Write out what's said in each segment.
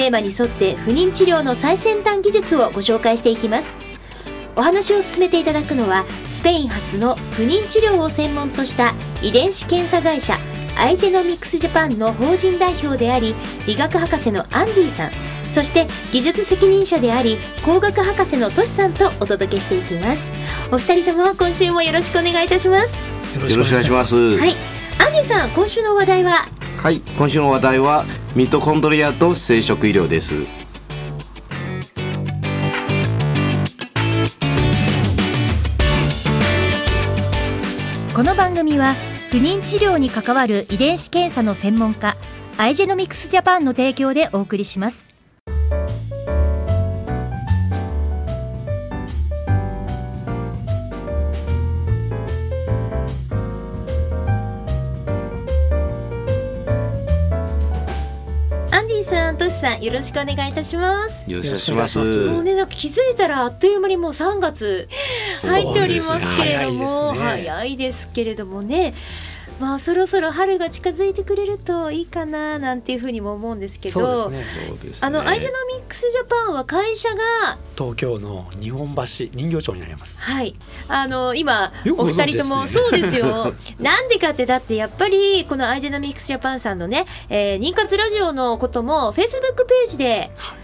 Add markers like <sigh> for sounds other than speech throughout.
テーマに沿って不妊治療の最先端技術をご紹介していきます。お話を進めていただくのはスペイン発の不妊治療を専門とした遺伝子検査会社アイジェノミクスジャパンの法人代表であり理学博士のアンディさんそして技術責任者であり工学博士のトシさんとお届けしていきます。お二人とも今週もよろしくお願いいたします。よろしくお願いします。はい。アンディさん今週の話題ははい。今週の話題はミトコンドリアと生殖医療です。この番組は不妊治療に関わる遺伝子検査の専門家アイジェノミクスジャパンの提供でお送りします。よろしくお願いいたします。よろしくお願いしますもうね、なんか気づいたらあっという間にもう3月入っておりますけれども、ね早いですけれどもね。まあそろそろ春が近づいてくれるといいかななんていうふうにも思うんですけど、そうですね。そうですね。あのアイジェノミックスジャパンは会社が東京の日本橋人形町になります。はい。あの今お二人とも <laughs> そうですよ。なんでかってだってやっぱりこのアイジェノミックスジャパンさんのね、えー、妊活ラジオのこともフェイスブックページではい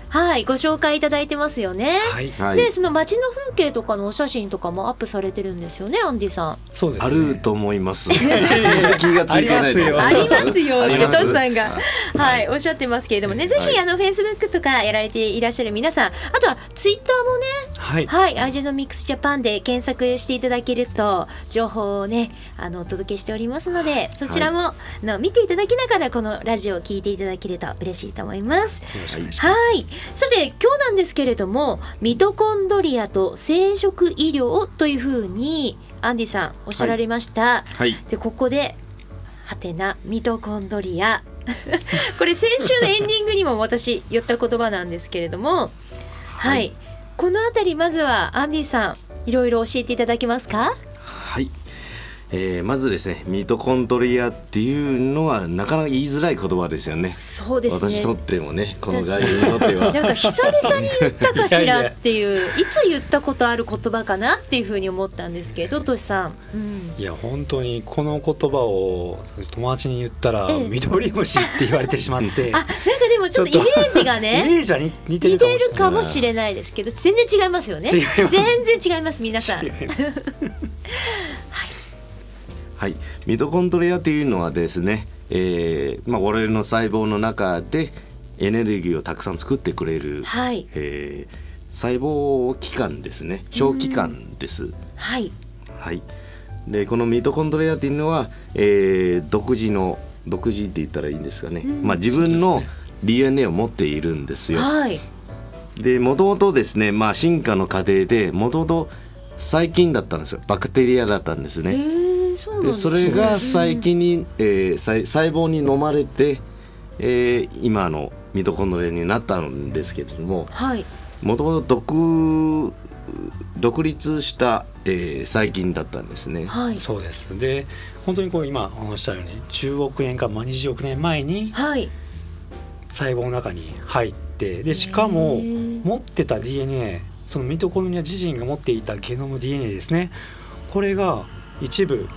ご紹介いただいてますよね。はい。はい。でその街の風景とかのお写真とかもアップされてるんですよねアンディさん。そうです、あね、ると思います。<laughs> 気がついてないです。あありますよ。あります。トシさんが。はい、おっしゃってますけれどもね。ぜひ、はいあのフェイスブックとかやられていらっしゃる皆さん。あとはツイッターもねはい。はい、アイジェノミクスジャパンで検索していただけると情報をねあのお届けしておりますのでそちらも、あの見ていただきながらこのラジオを聞いていただけると嬉しいと思います、はい、さて今日なんですけれどもミトコンドリアと生殖医療というふうにアンディさんおっしゃられました。はい。でここではてなミトコンドリア。<laughs> これ先週のエンディングにも私言った言葉なんですけれどもはい、はいこのあたりまずはアンディさんいろいろ教えていただけますか？はい、えー、まずですねミトコンドリアっていうのはなかなか言いづらい言葉ですよね。そうですね。私にとってもねこの外人にとっては。なんか久々に言ったかしらいやいやっていういつ言ったことある言葉かなっていうふうに思ったんですけどトシさん、うん、いや本当にこの言葉を友達に言ったらええ。緑虫って言われてしまって。あなんかでもちょっとイメージがイねメージは似似て似てるるかもしれないですけど全然違いますよね。違います。全然違います皆さん。違いますはい、ミトコンドリアというのはですね、えーまあ、我々の細胞の中でエネルギーをたくさん作ってくれる、はい。えー細胞器官ですね。小器官です。はい。はい、でこのミトコンドリアっていうのは、えー独自の独自って言ったらいいんですかね、うん。まあ、自分の DNA を持っているんですよ。はい。でもともとですね、まあ、進化の過程でもともと細菌だったんですよ。バクテリアだったんですえね。ー、そそれが細菌に、えー細細胞に飲まれて、えー今のミトコンドリアになったんですけれどもはい。もともと独独立した、えー細菌だったんですね。はい。そうです。で本当にこう今おっしゃるように10億年かまあ20億年前にはい。細胞の中に入ってでしかも持ってた DNA そのミトコンドリア自身が持っていたゲノム DNA ですね。これが一部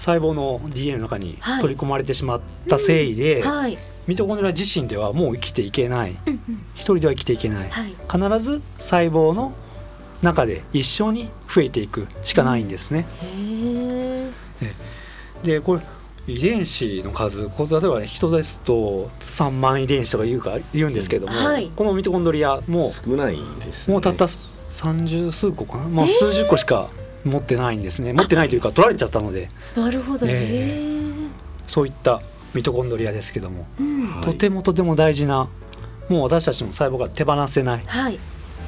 細胞の DNA の中にはい。取り込まれてしまったせいで、はい。ミトコンドリア自身ではもう生きていけない。うんうん。一人では生きていけない。はい。必ず細胞の中で一緒に増えていくしかないんですね。へえでこれ遺伝子の数こう例えば、ね、人ですと3万遺伝子とか言うか言うんですけども、はい。このミトコンドリアも少ないんです、ね、もうたった30数個かな、もう数十個しか持ってないんですね。持ってないというか取られちゃったので。なるほどね、えそういったミトコンドリアですけども、うん。はい。とてもとても大事なもう私たちの細胞が手放せないはい。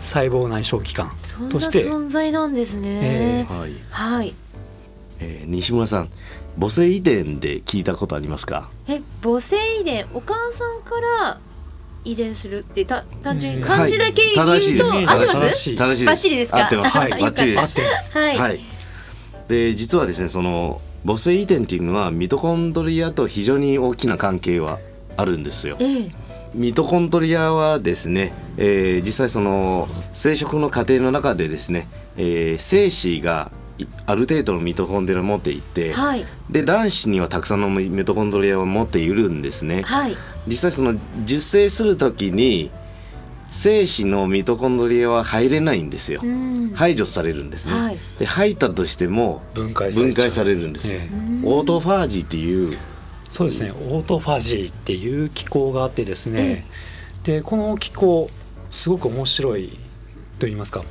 細胞内小器官そんなとして存在なんですね。え。はい。はい。えー西村さん母性遺伝で聞いたことありますか？え母性遺伝。お母さんから遺伝するってた単純にうん。漢字だけ言うと、はい。正しいです。合ってます？正しい正しいです。合ってます。はい。バッチリです。てます。はい、はい。で実はですねその母性遺伝っていうのはミトコンドリアと非常に大きな関係はあるんですよ。ええ。ミトコンドリアはですね、えー実際その生殖の過程の中でですね、えー精子がいある程度のミトコンドリアを持っていて、はい。で卵子にはたくさんのミトコンドリアを持っているんですね。はい実際その受精する時に精子のミトコンドリアは入れないんですよ。う。ん。排除されるんですね。はい。で入ったとしても分解されちゃう。分解されるんです。よ。ええ。オートファージっていう。そうですね。オートファジーっていう機構があってですね、でこの機構すごく面白いと言いますか。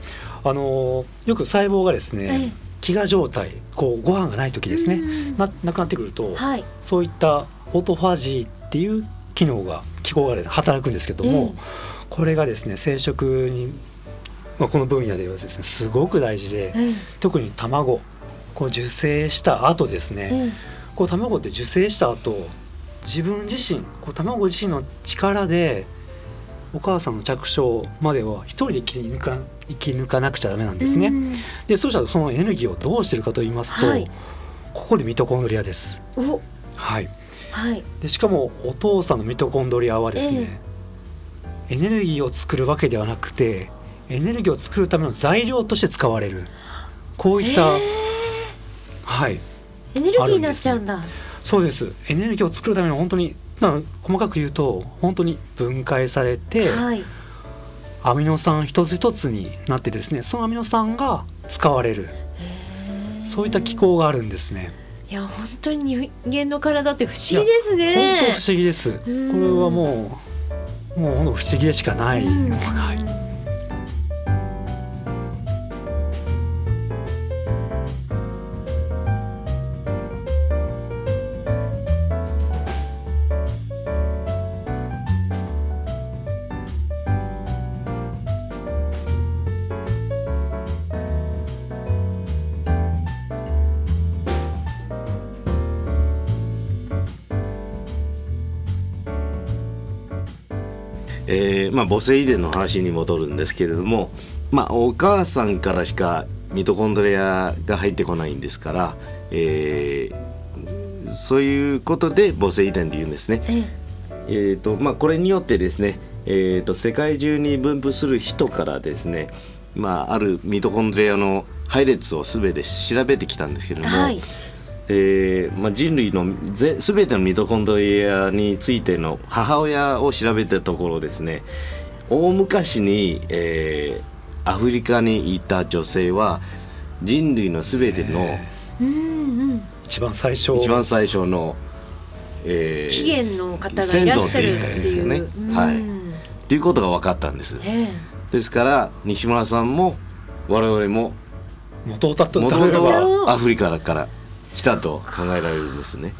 あのよく細胞がですね、飢餓状態こうご飯がない時ですね、うん。ななくなってくると、はい。そういったオートファジーっていう機能が機構が働くんですけども、これがですね生殖に、まあ、この分野ではですねすごく大事で、ええ特に卵こう受精した後ですね、えこう卵って受精した後自分自身こう卵自身の力でお母さんの着床までは一人で生き抜か生き抜かなくちゃダメなんえですね。うん。でそうしたらそのエネルギーをどうしてるかと言いますと、はい。ここでミトコンドリアです。お。はい、はい。でしかもお父さんのミトコンドリアはですね、エネルギーを作るわけではなくてエネルギーを作るための材料として使われる。こういった、えはい。エネルギーになっちゃうんだ。そうです。エネルギーを作るための本当に、まあ、細かく言うと本当に分解されて、はい。アミノ酸一つ一つになってですねそのアミノ酸が使われる。そういった機構があるんですねいや本当に人間の体って不思議ですね。本当不思議です。これはもうもう本当不思議でしかない、うん。はいえーまあ、母性遺伝の話に戻るんですけれども、まあ、お母さんからしかミトコンドリアが入ってこないんですから、えーそういうことで母性遺伝で言うんですね。えええーとまあ、これによってですね、えー、と世界中に分布する人からですね、まあ、あるミトコンドリアの配列を全て調べてきたんですけれども、はいえーまあ、人類のぜ全てのミトコンドリアについての母親を調べたところですね大昔に、えーアフリカにいた女性は人類の全てのえうんうん一番最初。一番最初の、えー起源の方がいらっしゃるっていう。先祖ですよね。うん。はい。っていうことが分かったんです。ええ。ですから西村さんも我々も元々ははアフリカから来たと考えられるんですね。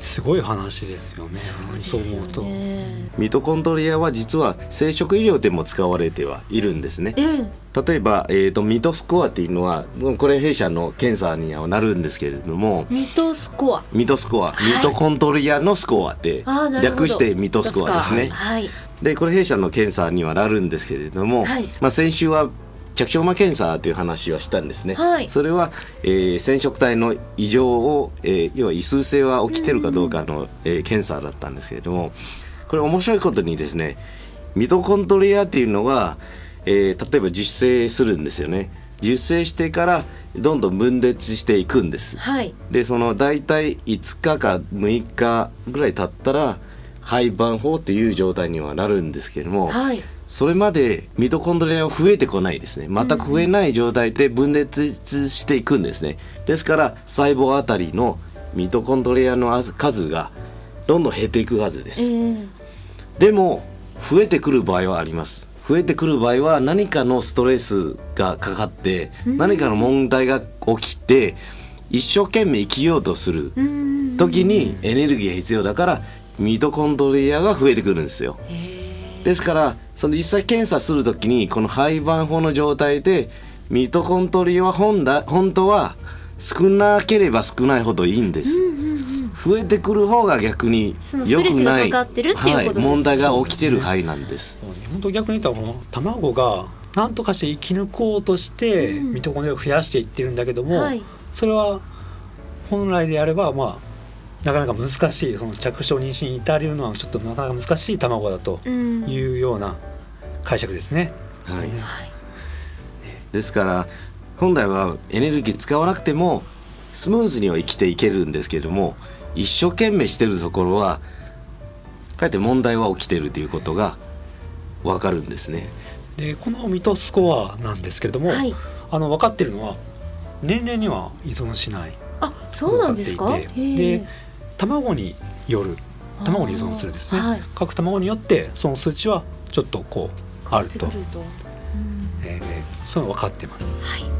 すごい話ですよね。そう思うと、ね。ミトコンドリアは実は生殖医療でも使われてはいるんですね。ええ。例えば、えー、とミトスコアっていうのはこれ弊社の検査にはなるんですけれども。ミトスコア。ミトスコア、はい。ミトコンドリアのスコアって略してミトスコアですね。はい。でこれ弊社の検査にはなるんですけれども、はい。まあ、先週は着床魔検査という話はしたんですね、はい。それは、えー染色体の異常を、えー要は異数性は起きてるかどうかの、えー検査だったんですけれどもこれ面白いことにですねミトコンドリアっていうのは、えー例えば受精するんですよね。受精してからどんどん分裂していくんです。はい。でその大体5日か6日ぐらい経ったら廃盤法っていう状態にはなるんですけれども、はいそれまでミトコンドリアは増えてこないですね。全く増えない状態で分裂していくんですね。ですから細胞あたりのミトコンドリアの数がどんどん減っていくはずです、ええ。でも増えてくる場合はあります。増えてくる場合は何かのストレスがかかって、何かの問題が起きて一生懸命生きようとするうん時にエネルギーが必要だからミトコンドリアが増えてくるんですよですからその実際検査する時にこの廃盤法の状態でミトコントリアは本だ本当は少なければ少ないほどいいんです。増えてくる方が逆にそのストレスがかかってるってい問題が起きてる範囲なんです。本当逆に言ったら卵が何とかして生き抜こうとしてうんミトコンドリアを増やしていってるんだけども、はいそれは本来であればまあなかなか難しいその着床妊娠に至れるのはちょっとなかなか難しい卵だとうん。いうような解釈ですね。はい、はい。ですから本来はエネルギー使わなくてもスムーズには生きていけるんですけれども一生懸命してるところはかえって問題は起きてるということがわかるんですね。でこのミトスコアなんですけれども、はい。あの分かっているのは年齢には依存しない。あそうなんですか？で卵による卵に依存するですね、はい。各卵によってその数値はちょっとこうあると。ると。うん。えーそういうの分かってます。はい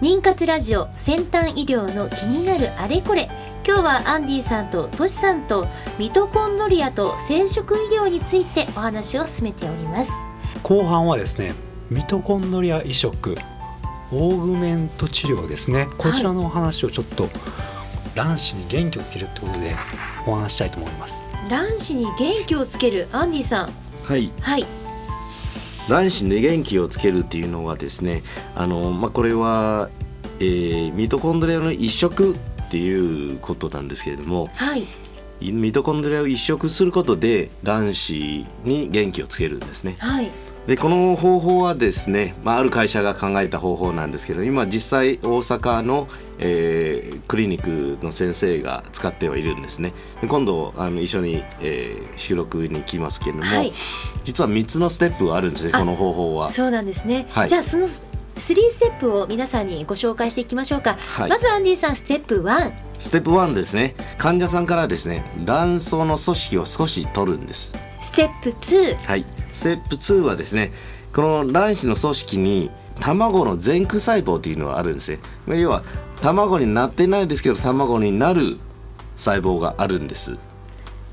妊活ラジオ先端医療の気になるあれこれ。今日はアンディさんとトシさんとミトコンドリアと生殖医療についてお話を進めております。後半はですねミトコンドリア移植オーグメント治療ですね。こちらのお話をちょっと卵子に元気をつけるってことでお話したいと思います。卵子に元気をつけるアンディさん。はい。はい卵子に元気をつけるっていうのはですねあの、まあ、これは、えーミトコンドリアの移植っていうことなんですけれどもはいミトコンドリアを移植することで卵子に元気をつけるんですね。はいでこの方法はですね、まあ、ある会社が考えた方法なんですけど今実際大阪の、えークリニックの先生が使ってはいるんですね。で今度あの一緒に、えー収録に来ますけれども、はい。実は3つのステップがあるんですねあこの方法は。そうなんですね、はい。じゃあその3ステップを皆さんにご紹介していきましょうか、はい。まずアンディさんステップ1ステップ1ですね。患者さんからですね卵巣の組織を少し取るんです。ステップ2はい、ステップ2はですねこの卵子の組織に卵の前駆細胞というのがあるんですね。まあ要は卵になってないですけど卵になる細胞があるんです。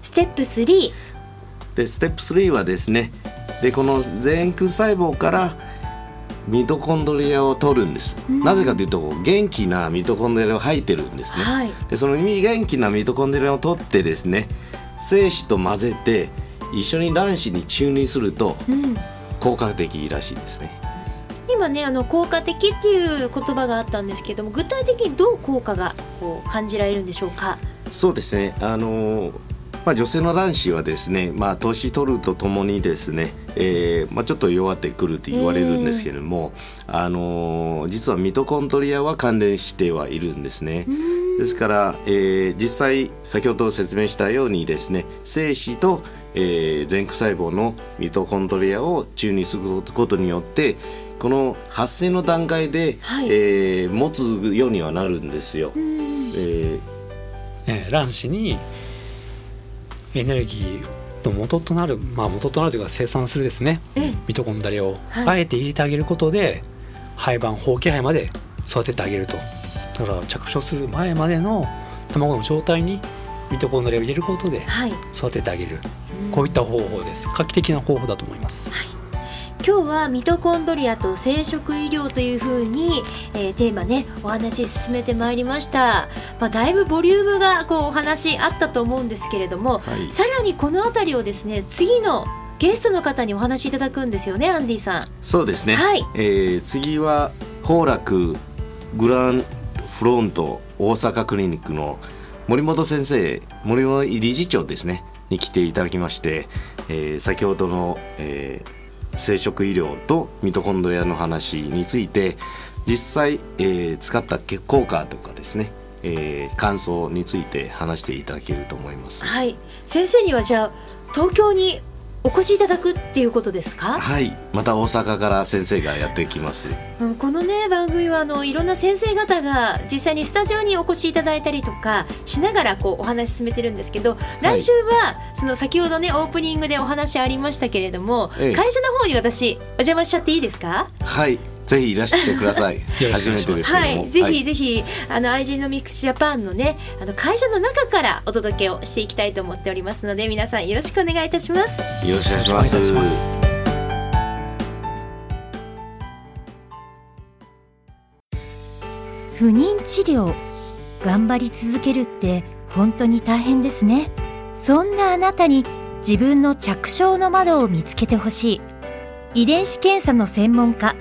ステップ3でステップ3はですねでこの前駆細胞からミトコンドリアを取るんです、なぜかというと元気なミトコンドリアを吐いてるんですね、はい。でその元気なミトコンドリアを取ってですね精子と混ぜて一緒に卵子に注入するとうん。効果的らしいですね。今ねあの効果的っていう言葉があったんですけども具体的にどう効果がこう感じられるんでしょうか？そうですね。あのーまあ、女性の卵子はですね、まあ、年取るとともにですね、えーまあ、ちょっと弱ってくると言われるんですけれども、あのー実はミトコントリアは関連してはいるんですね。ですから、えー実際先ほど説明したようにですね精子と、えー前駆細胞のミトコントリアを注入することによってこの発生の段階で、はいえー持つようにはなるんですよ。うんえーえー卵子にエネルギーの元となる、まあ、元となるというか生産するですね。ええ。ミトコンドリアをはい。あえて入れてあげることで、胚盤包茎胚まで育ててあげると。だから着床する前までの卵の状態にミトコンドリアを入れることではい。育ててあげる。うん。こういった方法です。画期的な方法だと思います今日はミトコンドリアと生殖医療というふうに、えーテーマねお話進めてまいりました、まあ、だいぶボリュームがこうお話あったと思うんですけれども、はい。さらにこの辺りをですね次のゲストの方にお話しいただくんですよねアンディさん。そうですね、はい。えー次は宝楽グランフロント大阪クリニックの森本先生森本理事長ですねに来ていただきまして、えー先ほどの、えー生殖医療とミトコンドリアの話について実際、えー使った効果とかですね、えー感想について話していただけると思います。はい先生にはじゃあ東京にお越しいただくっていうことですか？はい。また大阪から先生がやってきます。うんこのね番組はあのいろんな先生方が実際にスタジオにお越しいただいたりとかしながらこうお話進めてるんですけど来週はその先ほどねオープニングでお話ありましたけれども、ええ。会社の方に私お邪魔しちゃっていいですか？はいぜひいらしてください。<laughs> 初めてですはい、ぜはい。ひぜひ、あの愛人のミックスジャパンのねあの会社の中からお届けをしていきたいと思っておりますので皆さんよろしくお願いいたします。よろしくお願いしますよろしくお願いします。不妊治療頑張り続けるって本当に大変ですね。そんなあなたに自分の着床の窓を見つけてほしい。遺伝子検査の専門家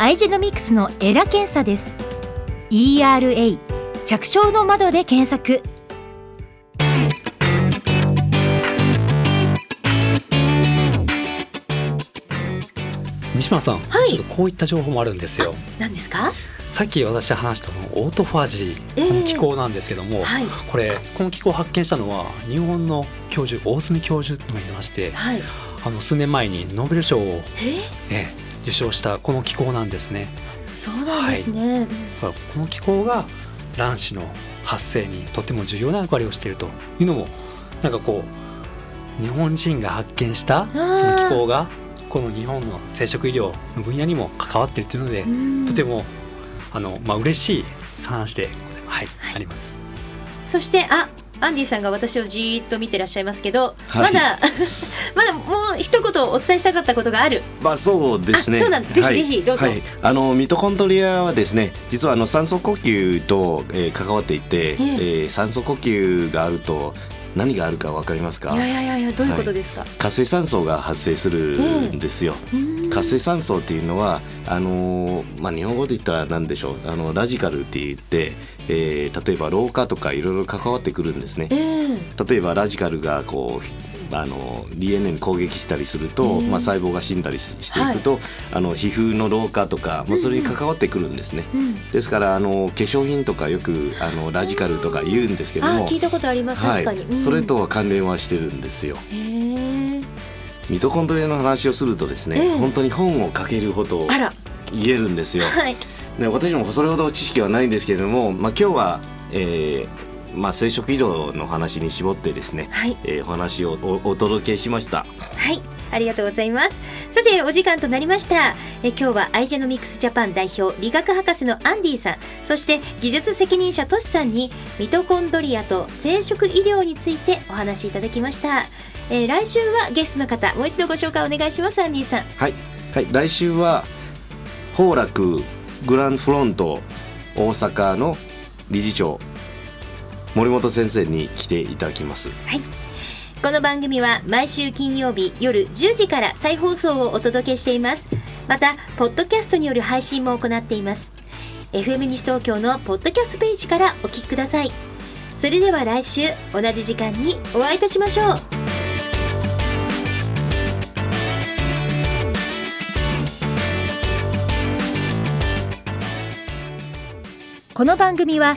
アイジェノミクスのエラ検査です。ERA 着床の窓で検索。西村さん、はい。ちょっとこういった情報もあるんですよ。何ですか？さっき私話したこのオートファジええ。ーこの機構なんですけども、はい。これこの機構を発見したのは日本の教授大隅教授というのがいましてはい。あの数年前にノーベル賞を、え？ええ受賞したこの機構なんですね。そうなんですね、だからこの機構が卵子の発生にとても重要な役割をしているというのもなんかこう日本人が発見したその機構がこの日本の生殖医療の分野にも関わっているというので、うん。とてもあの、まあ嬉しい話で、はい。はい。あります。そしてあアンディさんが私をじーっと見てらっしゃいますけど、はい。まだ <laughs> まだもう一言お伝えしたかったことがある？まあそうですね。あそうなんぜひはい。ぜひどうぞ。はい、あのミトコンドリアはですね、実はあの酸素呼吸と、えー関わっていて、え。えー酸素呼吸があると何があるかわかりますか？い？やいやいやどういうことですか、活性酸素が発生するんですよ。うん活性酸素っていうのはあのーまあ日本語で言ったら何でしょう？あのラジカルって言って、えー例えば老化とかいろいろ関わってくるんですねえ。え例えばラジカルがこうあの DNA に攻撃したりすると、うん。まあ、細胞が死んだりししていくと、あの皮膚の老化とか、まあ、それに関わってくるんですね。うん。ですからあの化粧品とかよくあのラジカルとか言うんですけどもあ聞いたことあります。確かに、はい、うん。それとは関連はしてるんですよ。ミトコンドリアの話をするとですね、ええ本当に本を書けるほど言えるんですよ。はい。ね、私もそれほど知識はないんですけれども、まあ、今日は、えーまあ、生殖医療の話に絞ってですね、はい。えーお話をおお届けしました。はい。ありがとうございます。さてお時間となりました。え今日はアイジェノミクスジャパン代表理学博士のアンディさん。そして技術責任者トシさんにミトコンドリアと生殖医療についてお話しいただきました、えー来週はゲストの方もう一度ご紹介お願いしますアンディさん。はい、はい、来週は崩落グランフロント大阪の理事長森本先生に来ていただきます。はい。この番組は毎週金曜日夜10時から再放送をお届けしています。またポッドキャストによる配信も行っています。FM 西東京のポッドキャストページからお聞きください。それでは来週同じ時間にお会いいたしましょう。この番組は